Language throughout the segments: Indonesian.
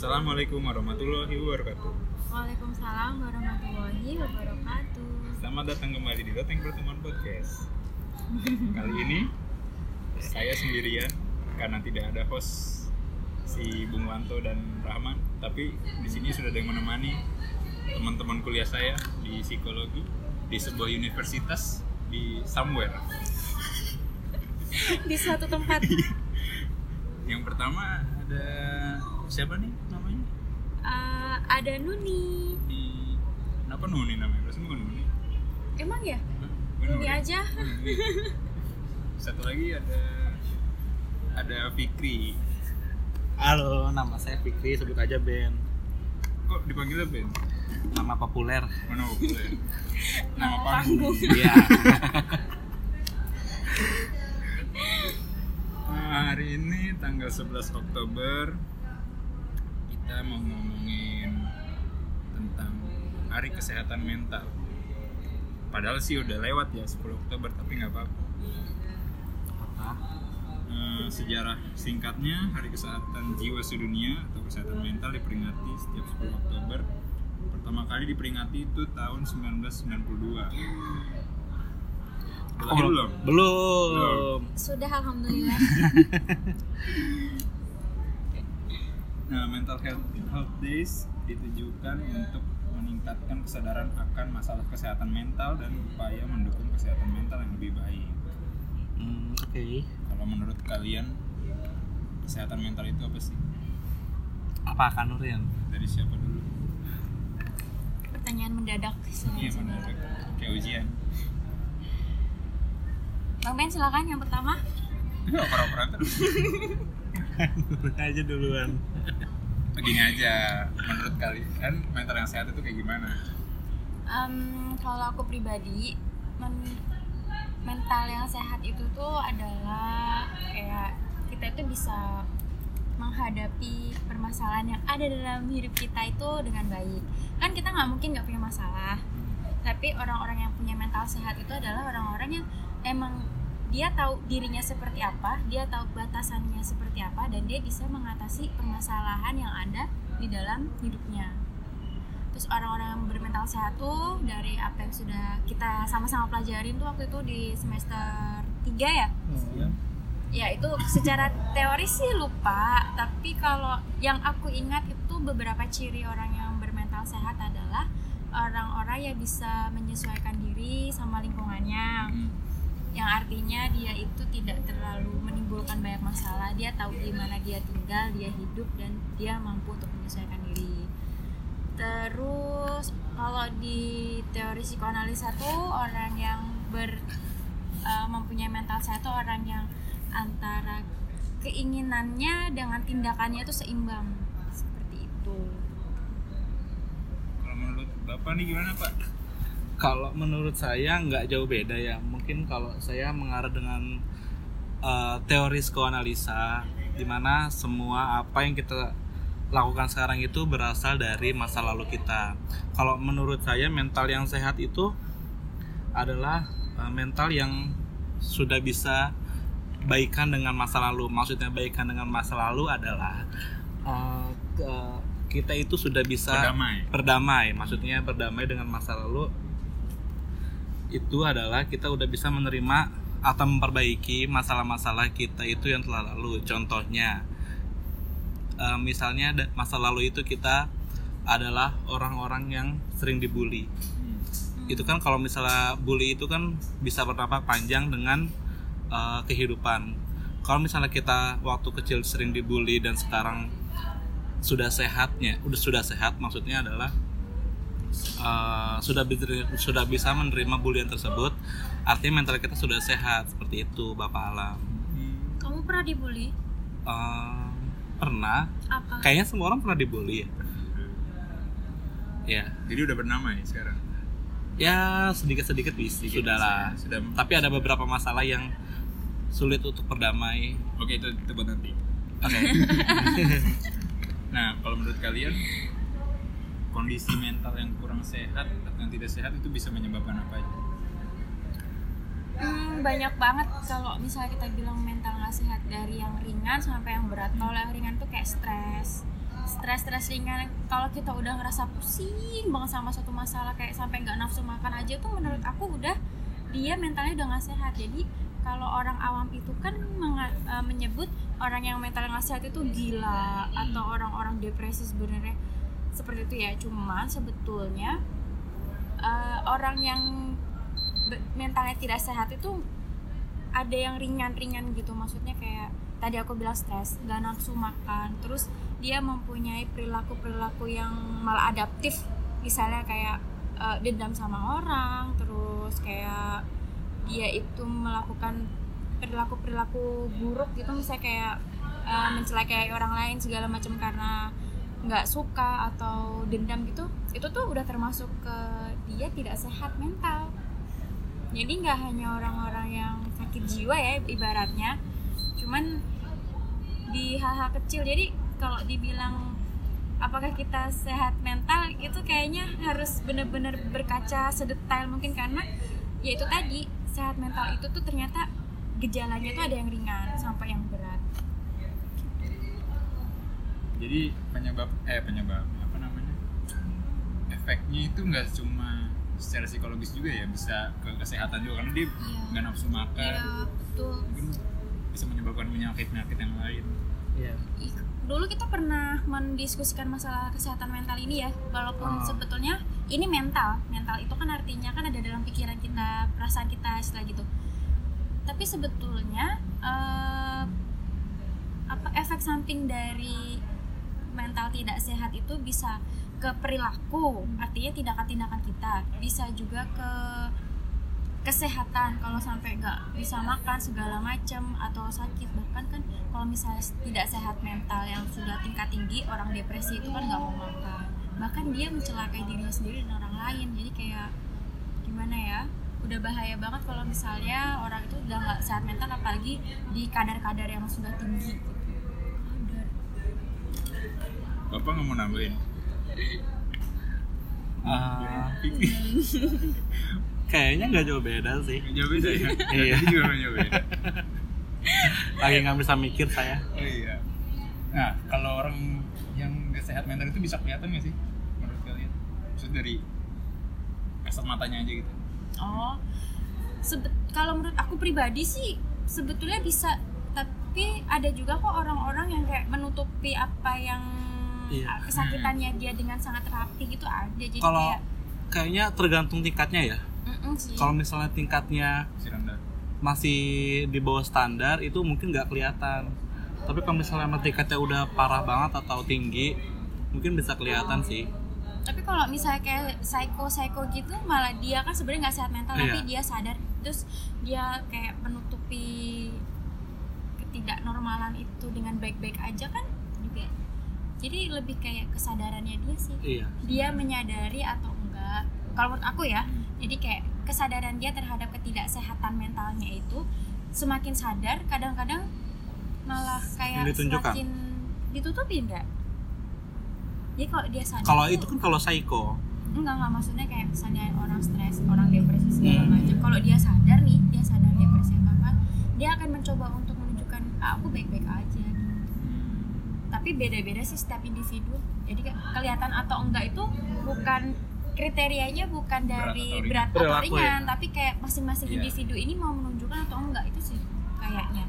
Assalamualaikum warahmatullahi wabarakatuh. Waalaikumsalam warahmatullahi wabarakatuh. Selamat datang kembali di Loteng Pertemuan Podcast. Kali ini saya sendirian karena tidak ada host si Bung Wanto dan Rahman, tapi di sini sudah ada yang menemani teman-teman kuliah saya di psikologi di sebuah universitas di somewhere. Di suatu tempat Yang pertama ada siapa nih eh, ada Nuni. Di kenapa Nuni namanya? Berarti bukan Nuni. Emang ya? Hah? Bukan Nuni aja. Nuni. Satu lagi ada ada Fikri. Halo, nama saya Fikri, sebut aja Ben. Kok dipanggilnya Ben? Nama populer. Mana populer? Nama Nama panggung. Iya. Nah, hari ini tanggal 11 Oktober kita mau ngomongin tentang Hari Kesehatan Mental. Padahal sih udah lewat ya 10 Oktober tapi nggak apa-apa. Apa? Eh, sejarah singkatnya Hari Kesehatan Jiwa Sedunia atau Kesehatan Mental diperingati setiap 10 Oktober. Pertama kali diperingati itu tahun 1992. Udah lahir belum? Belum. Sudah alhamdulillah. Nah, Mental Health, Health Days ditujukan untuk meningkatkan kesadaran akan masalah kesehatan mental dan upaya mendukung kesehatan mental yang lebih baik. Hmm, Oke. Kalau menurut kalian, kesehatan mental itu apa sih? Apa akan Nurian? Dari siapa dulu? Pertanyaan mendadak. Iya benar. Kayak ujian. Bang Ben silakan yang pertama. Enggak oper-operan terus. Aja duluan. Begini aja, menurut kalian mental yang sehat itu kayak gimana? Em, kalau aku pribadi, men- mental yang sehat itu tuh adalah kayak kita itu bisa menghadapi permasalahan yang ada dalam hidup kita itu dengan baik. Kan kita nggak mungkin nggak punya masalah. Tapi orang-orang yang punya mental sehat itu adalah orang-orang yang emang dia tahu dirinya seperti apa, dia tahu batasannya seperti apa, dan dia bisa mengatasi permasalahan yang ada di dalam hidupnya. Terus orang-orang yang bermental sehat tuh dari apa yang sudah kita sama-sama pelajarin tuh waktu itu di semester 3 ya? Ya itu secara teori sih lupa tapi kalau yang aku ingat itu beberapa ciri orang yang bermental sehat adalah orang-orang yang bisa menyesuaikan diri sama lingkungannya yang artinya dia itu tidak terlalu menimbulkan banyak masalah. Dia tahu di mana dia tinggal dia hidup dan dia mampu untuk menyesuaikan diri. Terus kalau di teori psikoanalisa tuh orang yang ber eh, mempunyai mental sehat tuh orang yang antara keinginannya dengan tindakannya itu seimbang. Seperti itu. Kalau menurut Bapak nih gimana, Pak? Kalau menurut saya nggak jauh beda ya. Mungkin kalau saya mengarah dengan uh, teori psikoanalisa, di mana semua apa yang kita lakukan sekarang itu berasal dari masa lalu kita. Kalau menurut saya mental yang sehat itu adalah uh, mental yang sudah bisa baikan dengan masa lalu. Maksudnya baikan dengan masa lalu adalah uh, kita itu sudah bisa Berdamai. berdamai. Maksudnya berdamai dengan masa lalu itu adalah kita udah bisa menerima atau memperbaiki masalah-masalah kita itu yang telah lalu. Contohnya, eh, misalnya masa lalu itu kita adalah orang-orang yang sering dibully. Itu kan kalau misalnya bully itu kan bisa berdampak panjang dengan eh, kehidupan. Kalau misalnya kita waktu kecil sering dibully dan sekarang sudah sehatnya, udah sudah sehat, maksudnya adalah uh, sudah bisa sudah bisa menerima bulian tersebut artinya mental kita sudah sehat seperti itu bapak alam. Kamu pernah dibully? Uh, pernah. Apa? Kayaknya semua orang pernah dibully ya. Ya. Jadi udah bernama ya sekarang. ya sedikit sedikit bisa Sedikit sudah lah. bisa, Sudah. tapi ada beberapa masalah yang sulit untuk berdamai Oke, itu itu buat nanti. oke. Nah, kalau menurut kalian kondisi mental yang kurang sehat atau yang tidak sehat itu bisa menyebabkan apa aja? Hmm, banyak banget. Kalau misalnya kita bilang mental nggak sehat dari yang ringan sampai yang berat. Kalau yang ringan tuh kayak stres, stres stres-stres ringan. Kalau kita udah ngerasa pusing banget sama satu masalah kayak sampai nggak nafsu makan aja tuh menurut aku udah dia mentalnya udah nggak sehat. Jadi kalau orang awam itu kan eh, menyebut orang yang mentalnya nggak sehat itu gila atau orang-orang depresi sebenarnya seperti itu ya. Cuma sebetulnya eh, orang yang mentalnya tidak sehat itu ada yang ringan-ringan gitu. Maksudnya kayak tadi aku bilang stres gak nafsu makan. Terus dia mempunyai perilaku-perilaku yang malah adaptif misalnya kayak eh, dendam sama orang terus kayak dia itu melakukan perilaku-perilaku buruk gitu. Misalnya kayak eh, mencelakai orang lain segala macam karena nggak suka atau dendam gitu itu tuh udah termasuk ke dia tidak sehat mental. Jadi nggak hanya orang-orang yang sakit jiwa ya ibaratnya. Cuman di hal-hal kecil jadi kalau dibilang apakah kita sehat mental itu kayaknya harus benar-benar berkaca sedetail mungkin karena ya itu tadi sehat mental itu tuh ternyata gejalanya tuh ada yang ringan sampai yang berat jadi penyebab eh penyebab apa namanya? Efeknya itu nggak cuma secara psikologis juga ya bisa ke kesehatan juga karena dia Iya. nggak nafsu makan. Iya betul. Mungkin bisa menyebabkan penyakit penyakit yang lain. Iya. Ih, dulu kita pernah mendiskusikan masalah kesehatan mental ini ya. Walaupun Oh. sebetulnya ini mental. Mental itu kan artinya kan ada dalam pikiran kita perasaan kita istilah gitu. Tapi sebetulnya eh, apa efek samping dari mental tidak sehat itu bisa ke perilaku artinya tindakan-tindakan kita bisa juga ke kesehatan kalau sampai nggak bisa makan segala macam atau sakit bahkan kan kalau misalnya tidak sehat mental yang sudah tingkat tinggi orang depresi itu kan nggak mau makan. Bahkan dia mencelakai dirinya sendiri dan orang lain jadi kayak gimana ya udah bahaya banget kalau misalnya orang itu udah nggak sehat mental apalagi di kadar-kadar yang sudah tinggi. gitu bapak nggak mau nambahin? Ah, kayaknya nggak jauh beda sih. jauh beda ya? Iya. Jadi juga jauh beda? Lagi nggak bisa mikir saya. oh iya. Nah kalau orang yang nggak sehat mental itu bisa kelihatan nggak sih? Menurut kalian? Maksud dari kasat matanya aja gitu. Oh, sebet kalau menurut aku pribadi sih sebetulnya bisa, tapi ada juga kok orang-orang yang kayak menutupi apa yang Iya. ah, kesakitannya dia dengan sangat rapi gitu ada. Jadi Kalau kayak kayaknya tergantung tingkatnya ya. mm sih. Kalau misalnya tingkatnya masih di bawah standar itu mungkin nggak kelihatan. Tapi kalau misalnya tingkatnya udah parah banget atau tinggi, mungkin bisa kelihatan sih. Tapi kalau misalnya kayak psycho psycho gitu malah dia kan sebenarnya nggak sehat mental tapi Iya. dia sadar terus dia kayak menutupi ketidaknormalan itu dengan baik-baik aja kan. Jadi lebih kayak kesadarannya dia sih. Iya. dia menyadari atau enggak kalau menurut aku ya jadi kayak kesadaran dia terhadap ketidaksehatan mentalnya itu semakin sadar kadang-kadang malah kayak semakin ditutupi enggak jadi kalau dia sadar Kalau itu kan kalau psycho. enggak enggak maksudnya kayak misalnya orang stres orang depresi segala Hmm. macam kalau dia sadar nih dia sadar depresi apa dia akan mencoba untuk menunjukkan "Ah, aku baik-baik aja tapi beda-beda sih setiap individu jadi ke- kelihatan atau enggak itu bukan kriterianya bukan dari Berat berat atau ya? ringan tapi kayak masing-masing Iya. individu ini mau menunjukkan atau enggak itu sih kayaknya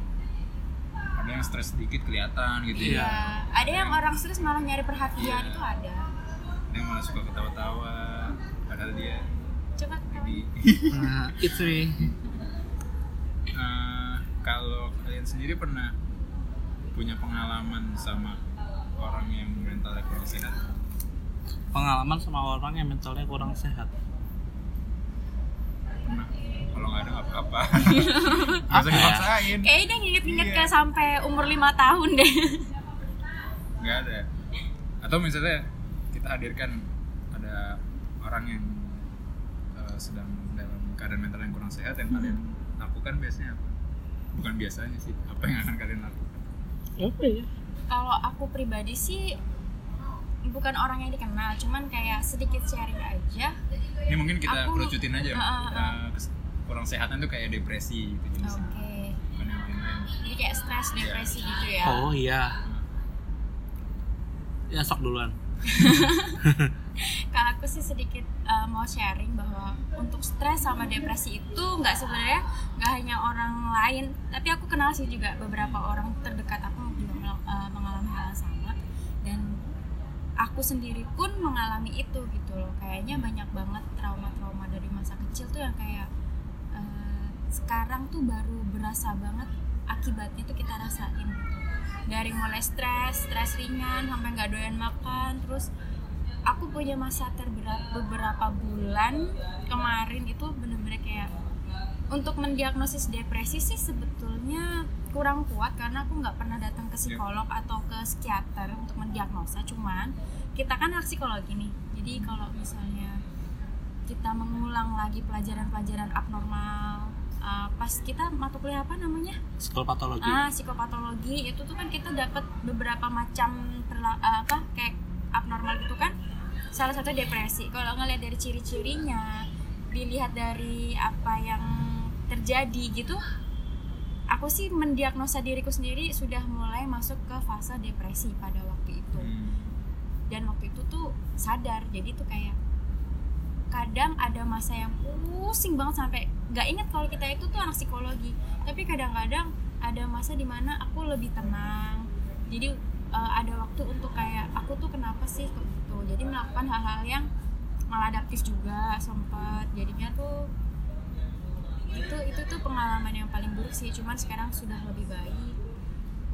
ada yang stres sedikit kelihatan gitu Iya. ya ya ada yang orang stres malah nyari perhatian itu ada ada yang malah suka ketawa-tawa padahal dia coba Nah, it's me. Eh, kalau kalian sendiri pernah punya pengalaman sama orang yang mentalnya kurang sehat? Pengalaman sama orang yang mentalnya kurang sehat. pernah kalau nggak ada nggak apa-apa. Nggak usah Apa dipaksain. Kayaknya dia nginget-nginget Iya. kayak sampai umur lima tahun deh. Nggak ada. Atau misalnya kita hadirkan ada orang yang eh, sedang dalam keadaan mental yang kurang sehat yang kalian lakukan biasanya apa? Bukan biasanya sih apa yang akan kalian lakukan? Apa ya? Kalau aku pribadi sih bukan orang yang dikenal cuman kayak sedikit sharing aja. Ini mungkin kita Aku- kerucutin aja ah. Eh, kes- kurang sehatan tuh kayak depresi gitu oke. jenisnya bukan yang lain-lain. Jadi kayak stres depresi gitu ya. Oh iya. ya sok duluan. Kalau aku sih sedikit uh, mau sharing bahwa untuk stres sama depresi itu nggak sebenarnya nggak hanya orang lain tapi aku kenal sih juga beberapa orang terdekat aku aku sendiri pun mengalami itu gitu loh. Kayaknya banyak banget trauma-trauma dari masa kecil tuh yang kayak uh, sekarang tuh baru berasa banget akibatnya tuh kita rasain gitu. Dari mulai stres, stres ringan sampai nggak doyan makan, terus aku punya masa terberat beberapa bulan kemarin itu bener-bener kayak untuk mendiagnosis depresi sih sebetulnya kurang kuat karena aku nggak pernah datang ke psikolog atau ke psikiater untuk mendiagnosa cuman kita kan anak psikologi nih. Jadi kalau misalnya kita mengulang lagi pelajaran-pelajaran abnormal uh, pas kita mata kuliah apa namanya? Psikopatologi. Ah psikopatologi itu tuh kan kita dapat beberapa macam perla, uh, apa kayak abnormal gitu kan. Salah satu depresi. Kalau ngelihat dari ciri-cirinya dilihat dari apa yang terjadi gitu aku sih mendiagnosa diriku sendiri sudah mulai masuk ke fase depresi pada waktu. Dan waktu itu tuh sadar jadi tuh kayak kadang ada masa yang pusing banget sampai nggak inget kalau kita itu tuh anak psikologi. Tapi kadang-kadang ada masa di mana aku lebih tenang. Jadi uh, ada waktu untuk kayak aku tuh kenapa sih gitu. Jadi melakukan hal-hal yang maladaptif juga sempat. Jadinya tuh itu itu tuh pengalaman yang paling buruk sih. Cuman sekarang sudah lebih baik.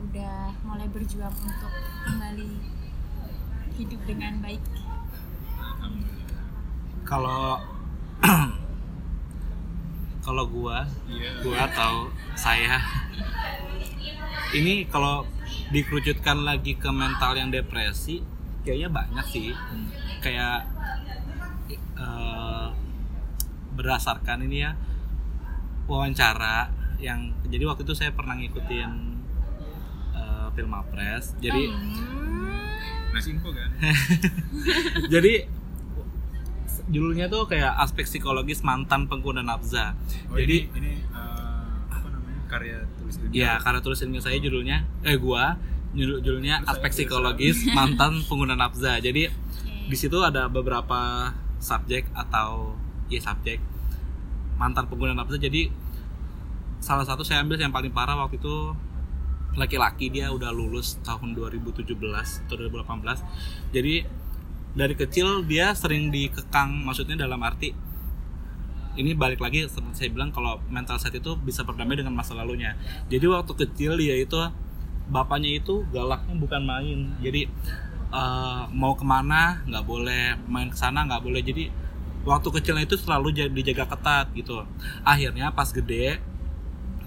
Udah mulai berjuang untuk kembali hidup dengan baik Alhamdulillah. kalau kalau gua Iya. gua atau saya ini kalau dikerucutkan lagi ke mental yang depresi kayaknya banyak sih Hmm. kayak eh, berdasarkan ini ya wawancara yang jadi waktu itu saya pernah ngikutin eh, film Apres jadi Hmm. Info kan? jadi judulnya tuh kayak aspek psikologis mantan pengguna nafza Oh, jadi ini, ini eh, apa namanya karya tulis ilmiah. ya karena tulis ilmiah saya judulnya eh gua judul judulnya Terus saya aspek psikologis mantan pengguna nafza jadi Oke. di situ ada beberapa subjek atau ya subjek mantan pengguna nafza jadi salah satu saya ambil yang paling parah waktu itu laki-laki dia udah lulus tahun 2017 atau 2018 jadi dari kecil dia sering dikekang maksudnya dalam arti ini balik lagi seperti saya bilang kalau mental set itu bisa berdamai dengan masa lalunya. Jadi waktu kecil dia itu bapaknya itu galaknya bukan main. Jadi eh, mau ke mana nggak boleh. Main ke sana nggak boleh. Jadi waktu kecilnya itu selalu ja- dijaga ketat gitu. Akhirnya pas gede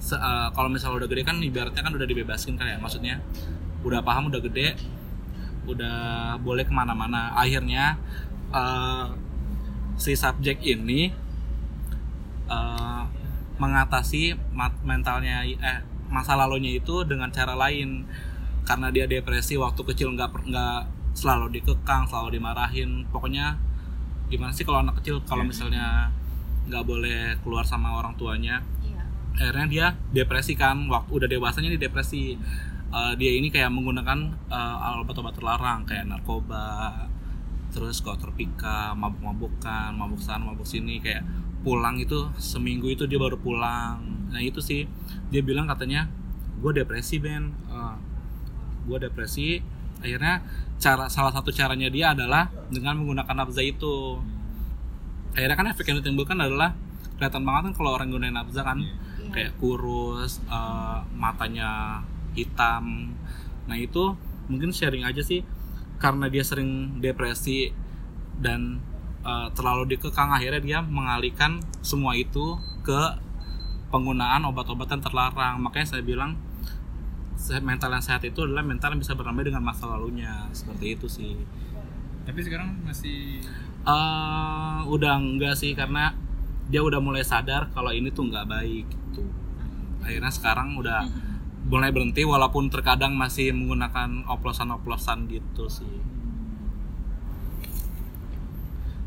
se- eh, kalau misalnya udah gede kan ibaratnya kan udah dibebaskan kan ya. Maksudnya udah paham udah gede udah boleh ke mana-mana. Akhirnya eh, si subjek ini eh, mengatasi mat- mentalnya eh masa lalunya itu dengan cara lain. Karena dia depresi waktu kecil nggak nggak selalu dikekang selalu dimarahin. Pokoknya gimana sih kalau anak kecil? Kalau misalnya nggak boleh keluar sama orang tuanya Iya. Akhirnya dia depresi kan waktu udah dewasanya dia depresi. Eh, dia ini kayak menggunakan eh, obat-obat terlarang kayak narkoba terus pika mabuk-mabukan mabuk sana mabuk sini kayak pulang itu seminggu itu dia baru pulang. Nah itu sih dia bilang katanya gue depresi Ben. Gue depresi. Akhirnya cara salah satu caranya dia adalah dengan menggunakan nafza itu. Akhirnya kan efek yang ditimbulkan adalah kelihatan banget kan kalau orang gunain nafza kan Iya. kayak kurus eh, matanya hitam. Nah itu mungkin sharing aja sih karena dia sering depresi dan eh, terlalu dikekang akhirnya dia mengalihkan semua itu ke penggunaan obat-obatan terlarang. Makanya saya bilang mental yang sehat itu adalah mental yang bisa berdamai dengan masa lalunya. Seperti itu sih. Tapi sekarang masih eh udah enggak sih karena dia udah mulai sadar kalau ini tuh nggak baik gitu akhirnya sekarang udah mulai berhenti walaupun terkadang masih menggunakan oplosan-oplosan gitu sih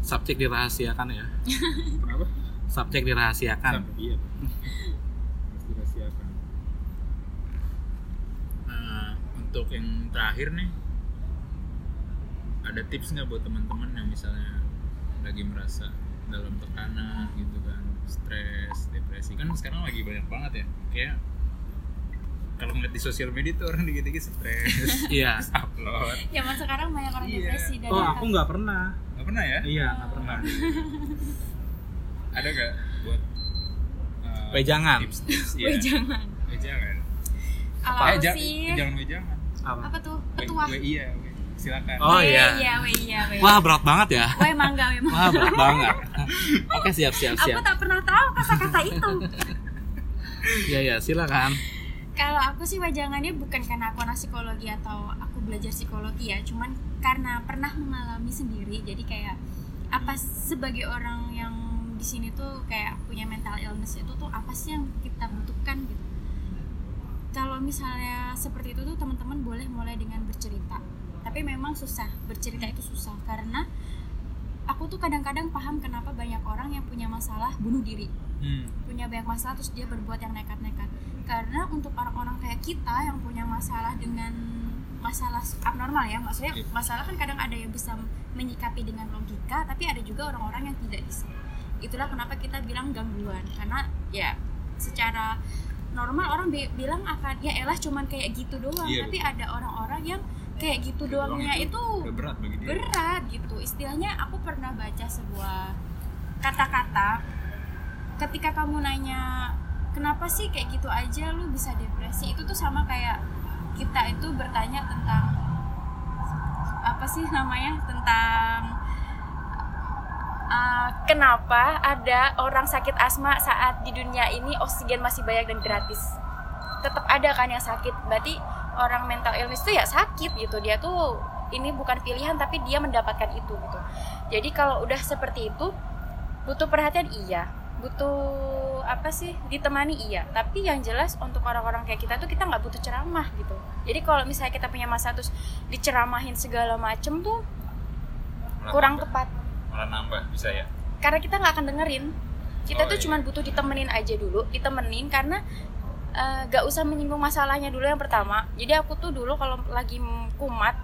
subjek dirahasiakan ya kenapa? subjek dirahasiakan iya. Dirahasiakan. Nah, untuk yang terakhir nih ada tips nggak buat teman-teman yang misalnya lagi merasa dalam tekanan gitu kan stres depresi. Kan sekarang lagi banyak banget ya. Kayak kalau ngeliat di sosial media tuh orang dikit-dikit stres iya. upload. Zaman sekarang banyak orang Iya. depresi dan oh aku nggak pernah. Nggak pernah ya? Iya nggak pernah. Ada gak buat uh, Wejangan. tips-tips? Ya jangan. wejangan. Kalau eh, aku ja- sih? jangan wejangan. Apa? Apa tuh? We- we- iya. Silakan Oh, We, iya. Iya, we, iya, we. wah berat banget ya We mangga, we mangga. wah berat banget oke siap siap Aku siap tak pernah tahu kata-kata itu. iya iya silakan Kalau aku sih wajangannya bukan karena aku anak psikologi atau aku belajar psikologi ya, cuman karena pernah mengalami sendiri. Jadi kayak apa sebagai orang yang di sini tuh kayak punya mental illness itu tuh apa sih yang kita butuhkan gitu. Kalau misalnya seperti itu tuh teman-teman boleh mulai dengan bercerita. Tapi memang susah, bercerita itu susah. Karena aku tuh kadang-kadang paham kenapa banyak orang yang punya masalah bunuh diri. Hmm. punya banyak masalah terus dia berbuat yang nekat-nekat. Karena untuk orang-orang kayak kita yang punya masalah dengan masalah abnormal ya maksudnya Iya. masalah kan kadang ada yang bisa menyikapi dengan logika tapi ada juga orang-orang yang tidak bisa. Itulah kenapa kita bilang gangguan. Karena ya secara normal orang bi- bilang akan ya elah cuman kayak gitu doang. Iya, tapi ada orang-orang yang kayak gitu Itu doang. doangnya itu udah berat bagi dia. berat gitu. Istilahnya aku pernah baca sebuah kata-kata ketika kamu nanya kenapa sih kayak gitu aja lu bisa depresi? Itu tuh sama kayak kita itu bertanya tentang apa sih namanya tentang uh, kenapa ada orang sakit asma saat di dunia ini oksigen masih banyak dan gratis? Tetap ada kan yang sakit. Berarti orang mental illness itu ya sakit gitu. Dia tuh ini bukan pilihan tapi dia mendapatkan itu gitu. Jadi kalau udah seperti itu butuh perhatian iya. Butuh apa sih? Ditemani iya. Tapi yang jelas untuk orang-orang kayak kita tuh kita nggak butuh ceramah gitu. Jadi kalau misalnya kita punya masalah terus diceramahin segala macem tuh Malah kurang nambah. tepat. Malah nambah bisa ya? Karena kita nggak akan dengerin. Kita Oh, tuh iya. cuman butuh ditemenin aja dulu ditemenin karena eh, nggak usah menyinggung masalahnya dulu yang pertama. Jadi aku tuh dulu kalau lagi kumat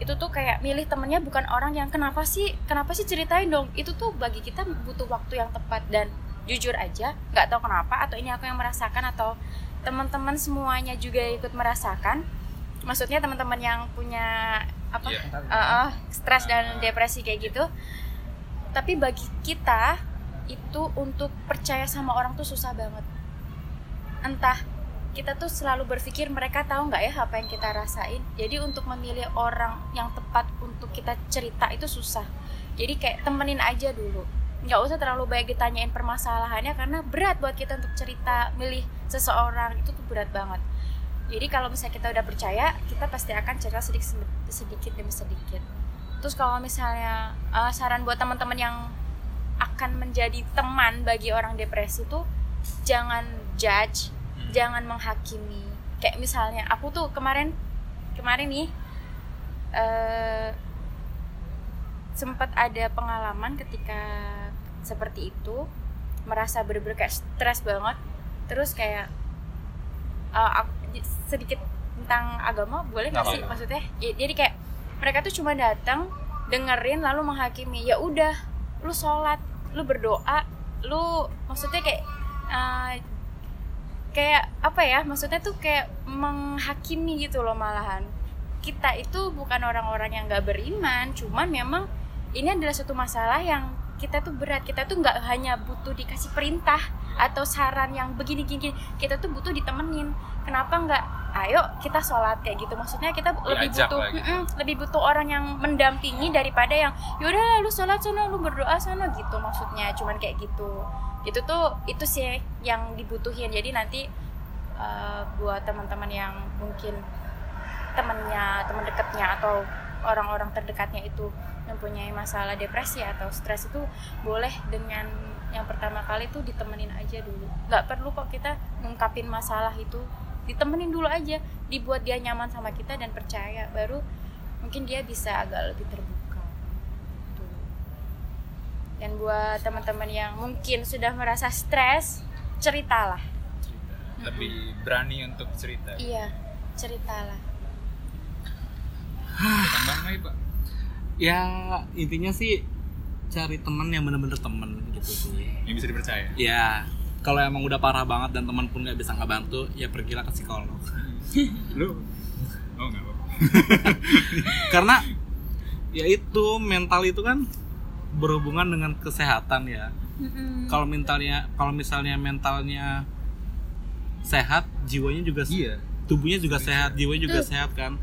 itu tuh kayak milih temennya bukan orang yang kenapa sih kenapa sih ceritain dong? Itu tuh bagi kita butuh waktu yang tepat dan jujur aja nggak tahu kenapa atau ini aku yang merasakan atau teman-teman semuanya juga ikut merasakan. Maksudnya teman-teman yang punya apa Iya. uh, uh, stres dan depresi kayak gitu. Tapi bagi kita itu untuk percaya sama orang tuh susah banget entah kita tuh selalu berpikir mereka tahu nggak ya apa yang kita rasain. Jadi untuk memilih orang yang tepat untuk kita cerita itu susah. Jadi kayak temenin aja dulu. Nggak usah terlalu banyak ditanyain permasalahannya karena berat buat kita untuk cerita milih seseorang itu tuh berat banget. Jadi kalau misalnya kita udah percaya kita pasti akan cerita sedikit sedikit demi sedikit. Terus kalau misalnya uh, saran buat teman-teman yang akan menjadi teman bagi orang depresi tuh jangan judge Hmm. jangan menghakimi. Kayak misalnya aku tuh kemarin kemarin nih eh sempat ada pengalaman ketika seperti itu merasa bener-bener kayak stres banget. Terus kayak eh, aku- sedikit tentang agama boleh nggak sih? maksudnya Ya, jadi kayak mereka tuh cuma datang dengerin lalu menghakimi. Ya udah lu sholat lu berdoa lu maksudnya kayak eh, kayak apa ya maksudnya tuh kayak menghakimi gitu loh malahan. Kita itu bukan orang-orang yang nggak beriman cuman memang ini adalah satu masalah yang kita tuh berat. Kita tuh nggak hanya butuh dikasih perintah atau saran yang begini gini kita tuh butuh ditemenin. Kenapa nggak ayo kita sholat kayak gitu. Maksudnya kita lebih Diajak butuh. Mm-mm, lebih butuh orang yang mendampingi daripada yang yaudah lu sholat sana lu berdoa sana gitu maksudnya. Cuman kayak gitu. Itu tuh itu sih yang dibutuhin. Jadi nanti uh, buat teman-teman yang mungkin temennya teman dekatnya atau orang-orang terdekatnya itu mempunyai masalah depresi atau stres itu boleh dengan yang pertama kali tuh ditemenin aja dulu. Nggak perlu kok kita ngungkapin masalah itu ditemenin dulu aja dibuat dia nyaman sama kita dan percaya baru mungkin dia bisa agak lebih terbuka. Tuh. dan buat teman-teman yang mungkin sudah merasa stres ceritalah. Cerita. Lebih berani untuk cerita. Iya ceritalah. Pak? Ya intinya sih cari teman yang bener-bener temen gitu sih. Yang bisa dipercaya? Ya kalau emang udah parah banget dan teman pun nggak bisa ngebantu ya pergilah ke psikolog. Lu? Oh nggak apa karena ya itu mental itu kan berhubungan dengan kesehatan ya. Kalau mentalnya kalau misalnya mentalnya sehat jiwanya juga iya. tubuhnya juga sehat jiwanya juga sehat kan.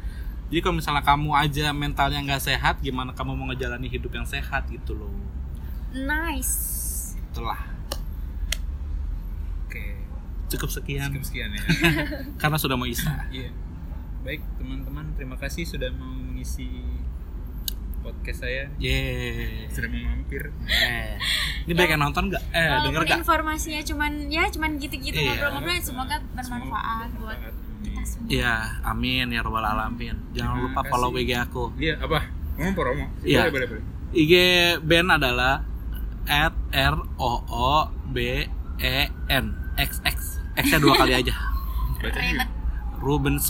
Jadi kalau misalnya kamu aja mentalnya nggak sehat gimana kamu mau ngejalani hidup yang sehat gitu loh. Nice. Itulah oke cukup sekian cukup sekian ya karena sudah mau isa iya baik teman-teman terima kasih sudah mau mengisi podcast saya Yeay. sudah mau mampir Eh. Ini banyak yang nonton nggak? Eh, Walaupun denger nggak? informasinya cuman ya cuman gitu-gitu Iya. ngobrol-ngobrol semoga bermanfaat Semoga buat bermanfaat. kita semua. Iya, amin ya robbal alamin. Jangan Terima lupa kasih. follow WG aku. Iya apa? Ngomong promo? Iya. Boleh boleh boleh. IG band adalah at r o o b e n x x x nya dua kali aja. Baca. Ruben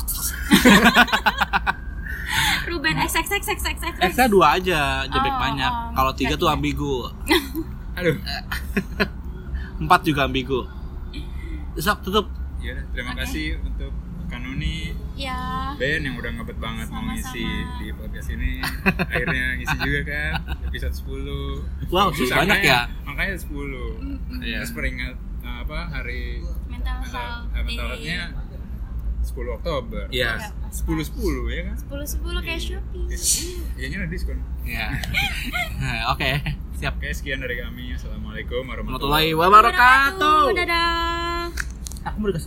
Ruben XXXXXX. X nya dua aja, jebek Oh, banyak. oh. Kalau tiga tuh ambigu, Aduh. empat juga ambigu. Sok tutup. Ya terima Oke. kasih untuk Kanuni Ya. Ben yang udah ngebet banget mau Sama-sama. ngisi di podcast ini. Akhirnya ngisi juga kan episode 10. Wow, Terus banyak ya. Angkanya 10. Iya. Terus peringat apa hari Mental mental health day. mental health-nya 10 Oktober. Iya. 10 10 ya kan? 10-10 kayak Shopee. Iya, ada diskon. Ya. Oke, siap. Oke, sekian dari kami. Assalamualaikum Warahmatullahi warahmatullahi wabarakatuh. Dadah. Aku mau dikasih